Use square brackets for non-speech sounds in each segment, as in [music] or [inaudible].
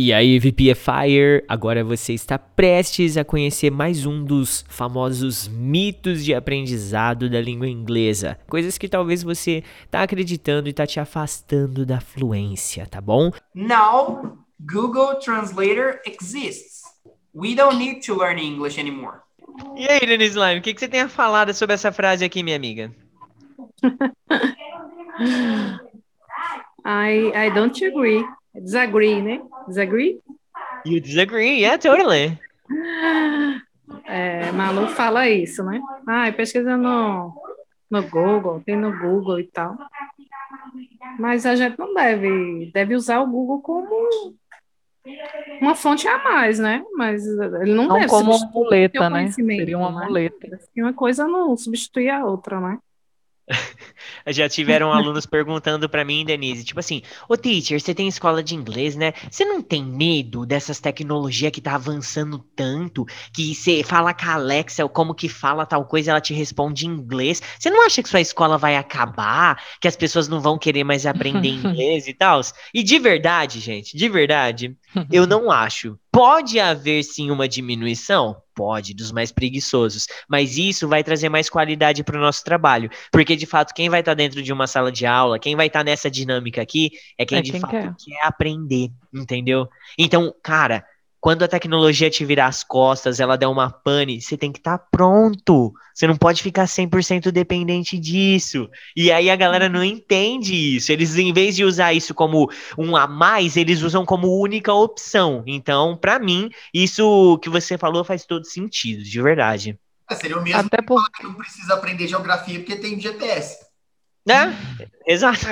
E aí, VPFire, agora você está prestes a conhecer mais um dos famosos mitos de aprendizado da língua inglesa. Coisas que talvez você tá acreditando e tá te afastando da fluência, tá bom? Now, Google Translator exists. We don't need to learn English anymore. E aí, Denise Lime, o que, que você tem a falar sobre essa frase aqui, minha amiga? [laughs] I, I don't agree. Disagree, né? Disagree? You disagree, yeah, totally. [gasps] É, Malu fala isso, né? Ah, pesquisa no, no Google, tem no Google e tal. Mas a gente não deve, deve usar o Google como uma fonte a mais, né? Mas ele não, não deve como uma muleta, né? Seria uma né? muleta. Uma coisa não substitui a outra, né? [laughs] Já tiveram alunos perguntando para mim, Denise, tipo assim, ô teacher, você tem escola de inglês, né? Você não tem medo dessas tecnologias que tá avançando tanto, que você fala com a Alexa, como que fala tal coisa, ela te responde em inglês. Você não acha que sua escola vai acabar, que as pessoas não vão querer mais aprender [laughs] inglês e tal? E de verdade, gente, de verdade, eu [laughs] não acho. Pode haver sim uma diminuição? Pode, dos mais preguiçosos. Mas isso vai trazer mais qualidade para o nosso trabalho. Porque, de fato, quem vai estar tá dentro de uma sala de aula, quem vai estar tá nessa dinâmica aqui, é quem, é de fato quer. quer aprender, entendeu? Então, cara, quando a tecnologia te virar as costas, ela der uma pane, você tem que estar tá pronto. Você não pode ficar 100% dependente disso. E aí a galera não entende isso. Eles, em vez de usar isso como um a mais, eles usam como única opção. Então, para mim, isso que você falou faz todo sentido, de verdade. É, seria o mesmo Até por... que não precisa aprender geografia porque tem GPS. Né? Exato.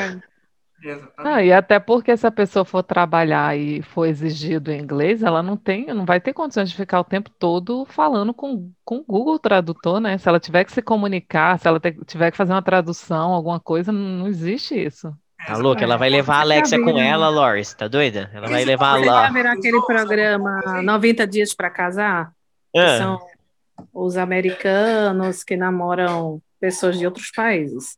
Ah, e até porque se a pessoa for trabalhar e for exigido em inglês, ela não tem, não vai ter condições de ficar o tempo todo falando com, com o Google Tradutor, né? Se ela tiver que se comunicar, se ela ter, tiver que fazer uma tradução, alguma coisa, não, não existe isso. Tá louca? Ela vai levar a Alexa com ela, Loris, tá doida? Ela vai levar Você lá. vai aquele programa 90 Dias para Casar? Que Ah. são os americanos que namoram pessoas de outros países.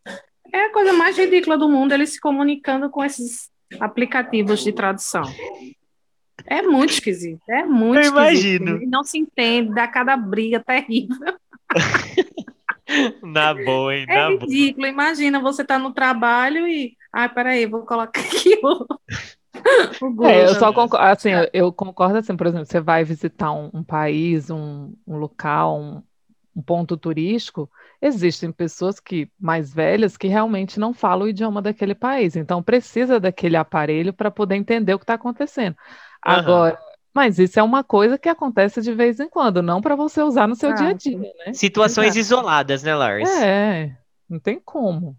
É a coisa mais ridícula do mundo eles se comunicando com esses aplicativos de tradução. É muito esquisito, é muito Eu esquisito. imagino. Não se entende, dá cada briga terrível. [laughs] Na boa, hein? É Na boa. ridículo. Imagina você tá no trabalho e. Ai, peraí, vou colocar aqui o. [laughs] É, eu só concordo, assim, eu, eu concordo assim, por exemplo, você vai visitar um, um país, um, um local, um, um ponto turístico, existem pessoas que mais velhas que realmente não falam o idioma daquele país, então precisa daquele aparelho para poder entender o que está acontecendo. Agora, mas isso é uma coisa que acontece de vez em quando, não para você usar no seu dia a dia, né? Situações Exato. isoladas, né, Lars? É, não tem como.